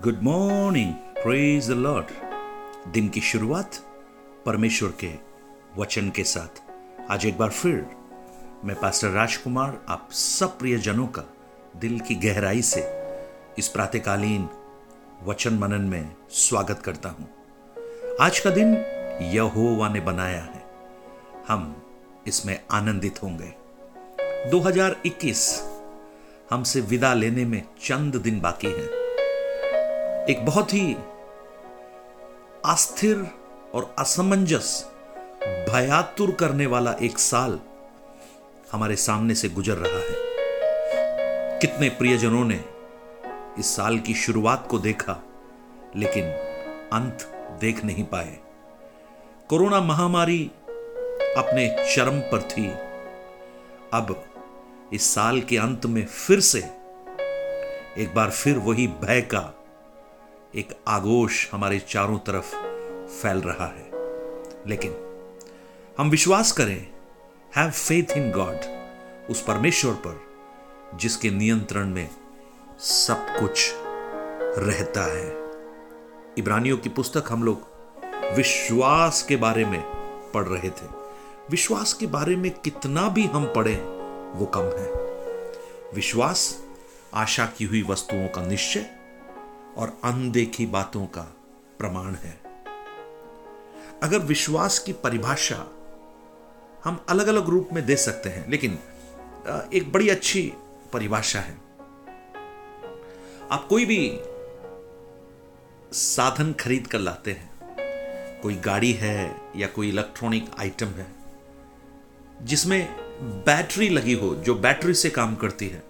Good morning praise the lord दिन की शुरुआत परमेश्वर के वचन के साथ। आज एक बार फिर मैं पास्टर राजकुमार आप सब प्रियजनों का दिल की गहराई से इस प्रातकालीन वचन मनन में स्वागत करता हूँ। आज का दिन यहोवा ने बनाया है। हम इसमें आनंदित होंगे। 2021 हमसे विदा लेने में चंद दिन बाकी हैं। एक बहुत ही अस्थिर और असमंजस भयातुर करने वाला एक साल हमारे सामने से गुजर रहा है। कितने प्रियजनों ने इस साल की शुरुआत को देखा, लेकिन अंत देख नहीं पाए। कोरोना महामारी अपने चरम पर थी। अब इस साल के अंत में फिर से एक बार फिर वही भय का एक आगोश हमारे चारों तरफ़ फैल रहा है। लेकिन हम विश्वास करें हैव फेथ इन गॉड उस परमेश्वर पर, जिसके नियंत्रण में सब कुछ रहता है। इब्रानियों की पुस्तक हम लोग विश्वास के बारे में पढ़ रहे थे। विश्वास के बारे में कितना भी हम पढ़े, वो कम है। विश्वास आशा की हुई वस्तुओं का निश्चय और अनदेखी बातों का प्रमाण है। अगर विश्वास की परिभाषा हम अलग अलग रूप में दे सकते हैं, लेकिन एक बड़ी अच्छी परिभाषा है। आप कोई भी साधन खरीद कर लाते हैं, कोई गाड़ी है या कोई इलेक्ट्रॉनिक आइटम है, जिसमें बैटरी लगी हो, जो बैटरी से काम करती है,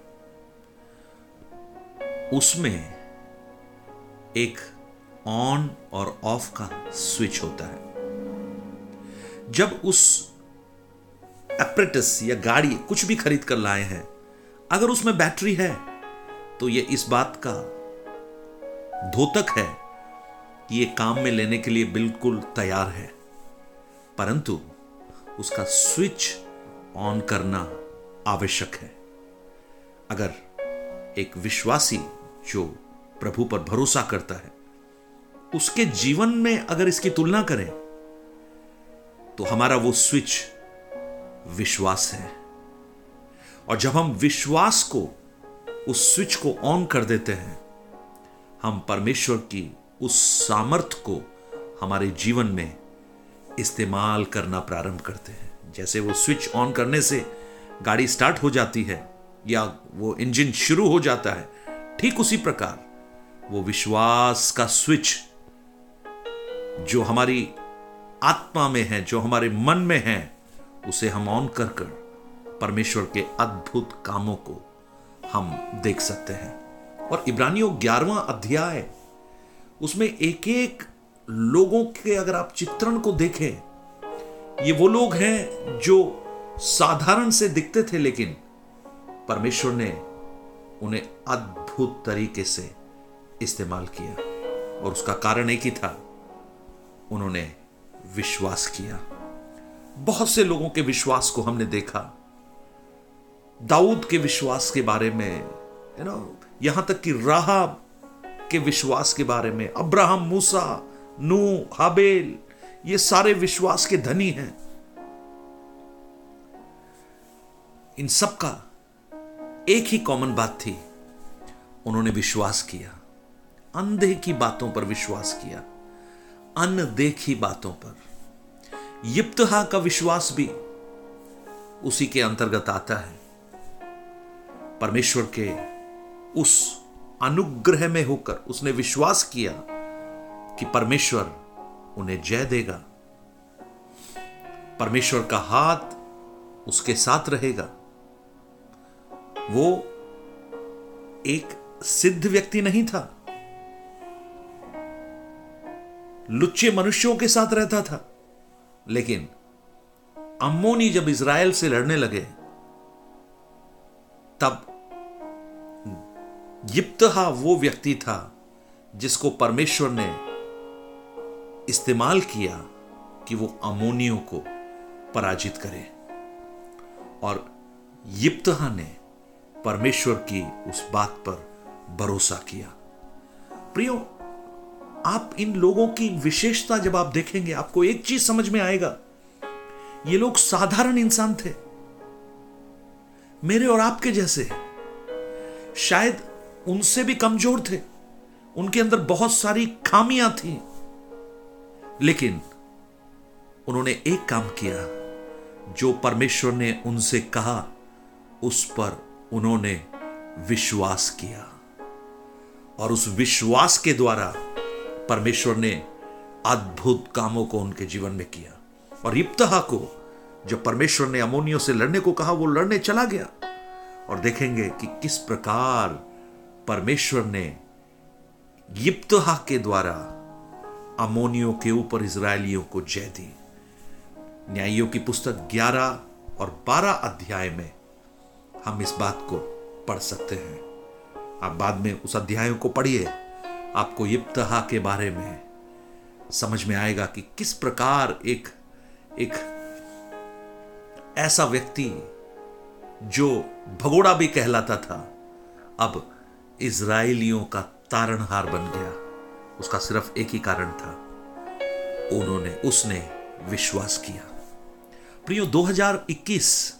उसमें एक ऑन और ऑफ़ का स्विच होता है। जब उस एप्रेटिस या गाड़ी कुछ भी खरीद कर लाए हैं, अगर उसमें बैटरी है तो यह इस बात का धोतक है कि यह काम में लेने के लिए बिल्कुल तैयार है। परंतु उसका स्विच ऑन करना आवश्यक है। अगर एक विश्वासी जो प्रभु पर भरोसा करता है। उसके जीवन में अगर इसकी तुलना करें तो हमारा वो स्विच विश्वास है। और जब हम विश्वास को, उस स्विच को ऑन कर देते हैं, हम परमेश्वर की उस सामर्थ को हमारे जीवन में इस्तेमाल करना प्रारंभ करते हैं। जैसे वो स्विच ऑन करने से गाड़ी स्टार्ट हो जाती है, या वो इंजन शुरू हो जाता है, ठीक उसी प्रकार। वो विश्वास का स्विच जो हमारी आत्मा में है, जो हमारे मन में है, उसे हम ऑन कर कर परमेश्वर के अद्भुत कामों को हम देख सकते हैं। और इब्रानियों ग्यारहवा अध्याय, उसमें एक एक लोगों के अगर आप चित्रण को देखें, ये वो लोग हैं जो साधारण से दिखते थे, लेकिन परमेश्वर ने उन्हें अद्भुत तरीके से इस्तेमाल किया और उसका कारण एक ही था। उन्होंने विश्वास किया। बहुत से लोगों के विश्वास को हमने देखा। दाऊद के विश्वास के बारे में यू नो यहाँ तक कि राह के विश्वास के बारे में, अब्राहम, मूसा, नू, हाबेल, ये सारे विश्वास के धनी हैं। इन सब का एक ही कॉमन बात थी। उन्होंने विश्वास किया। अनदेखी बातों पर विश्वास किया, अनदेखी बातों पर। यिप्तहा का विश्वास भी उसी के अंतर्गत आता है। परमेश्वर के उस अनुग्रह में होकर उसने विश्वास किया कि परमेश्वर उन्हें जय देगा। परमेश्वर का हाथ उसके साथ रहेगा। वो एक सिद्ध व्यक्ति नहीं था। लुच्चे मनुष्यों के साथ रहता था। लेकिन अम्मोनी जब इसराइल से लड़ने लगे, तब यिप्तहा वो व्यक्ति था जिसको परमेश्वर ने इस्तेमाल किया कि वो अमोनियों को पराजित करे। और यिप्तहा ने परमेश्वर की उस बात पर भरोसा किया। प्रियो आप इन लोगों की विशेषता जब आप देखेंगे, आपको एक चीज़ समझ में आएगा। ये लोग साधारण इंसान थे। मेरे और आपके जैसे। शायद उनसे भी कमज़ोर थे। उनके अंदर बहुत सारी खामियाँ थी। लेकिन उन्होंने एक काम किया। जो परमेश्वर ने उनसे कहा, उस पर उन्होंने विश्वास किया। और उस विश्वास के द्वारा परमेश्वर ने अद्भुत कामों को उनके जीवन में किया। और इब्तहा को, जब परमेश्वर ने अमोनियों से लड़ने को कहा, वो लड़ने चला गया। और देखेंगे कि किस प्रकार परमेश्वर ने इब्तहा के द्वारा अमोनियों के ऊपर इसराइलियों को जय दी। न्यायियों की पुस्तक 11 और 12 अध्याय में हम इस बात को पढ़ सकते हैं। आप बाद में उस अध्यायों को पढ़िए। आपको इब्तहा के बारे में समझ में आएगा कि किस प्रकार एक एक ऐसा व्यक्ति जो भगोड़ा भी कहलाता था, अब इसराइलियों का तारणहार बन गया। उसका सिर्फ़ एक ही कारण था। उन्होंने, उसने विश्वास किया। प्रियो 2021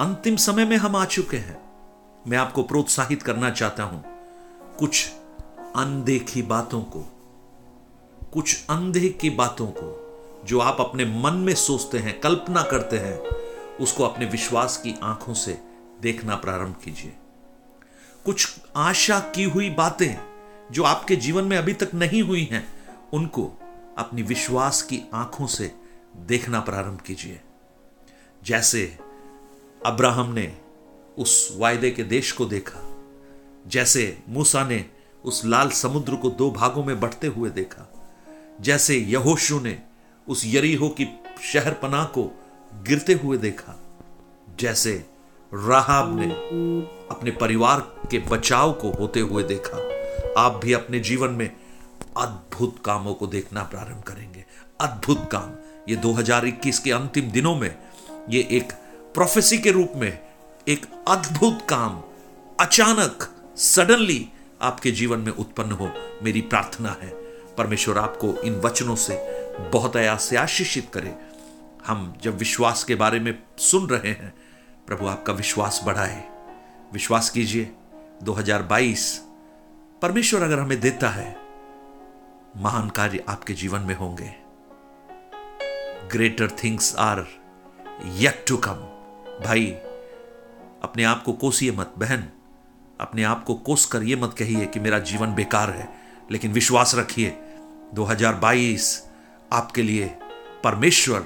अंतिम समय में हम आ चुके हैं। मैं आपको प्रोत्साहित करना चाहता हूँ। कुछ अनदेखी बातों को, कुछ अंधे की बातों को जो आप अपने मन में सोचते हैं, कल्पना करते हैं, उसको अपने विश्वास की आँखों से देखना प्रारंभ कीजिए। कुछ आशा की हुई बातें जो आपके जीवन में अभी तक नहीं हुई हैं, उनको अपनी विश्वास की आँखों से देखना प्रारंभ कीजिए। जैसे अब्राहम ने उस वायदे के देश को देखा जैसे मूसा ने उस लाल समुद्र को दो भागों में बढ़ते हुए देखा, जैसे यहोशु ने उस यरीहो की शहर पनाह को गिरते हुए देखा, जैसे राहाब ने अपने परिवार के बचाव को होते हुए देखा। आप भी अपने जीवन में अद्भुत कामों को देखना प्रारंभ करेंगे। अद्भुत काम। ये 2021 के अंतिम दिनों में ये एक प्रोफेसी के रूप में एक अद्भुत काम, अचानक सडनली आपके जीवन में उत्पन्न हो मेरी प्रार्थना है। परमेश्वर आपको इन वचनों से बहुत अयास से आशीषित करे। हम जब विश्वास के बारे में सुन रहे हैं, प्रभु आपका विश्वास बढ़ाए। विश्वास कीजिए 2022 परमेश्वर अगर हमें देता है, महान कार्य आपके जीवन में होंगे। Greater things are yet to come भाई, अपने आप को कोसिए मत, बहन। अपने आप को कोस कर ये मत कहिए कि मेरा जीवन बेकार है, लेकिन विश्वास रखिए 2022 आपके लिए परमेश्वर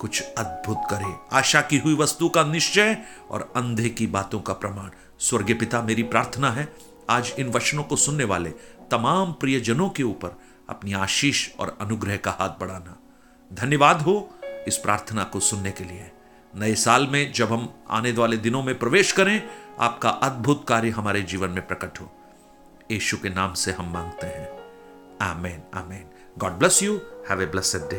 कुछ अद्भुत करे। आशा की हुई वस्तु का निश्चय और अंधे की बातों का प्रमाण। स्वर्गीय पिता, मेरी प्रार्थना है, आज इन वचनों को सुनने वाले तमाम प्रियजनों के ऊपर अपनी आशीष और अनुग्रह का हाथ बढ़ाना। धन्यवाद हो इस प्रार्थना को सुनने के लिए। नए साल में जब हम आने वाले दिनों में प्रवेश करें, आपका अद्भुत कार्य हमारे जीवन में प्रकट हो। यीशु के नाम से हम मांगते हैं। Amen amen. God bless you have a blessed day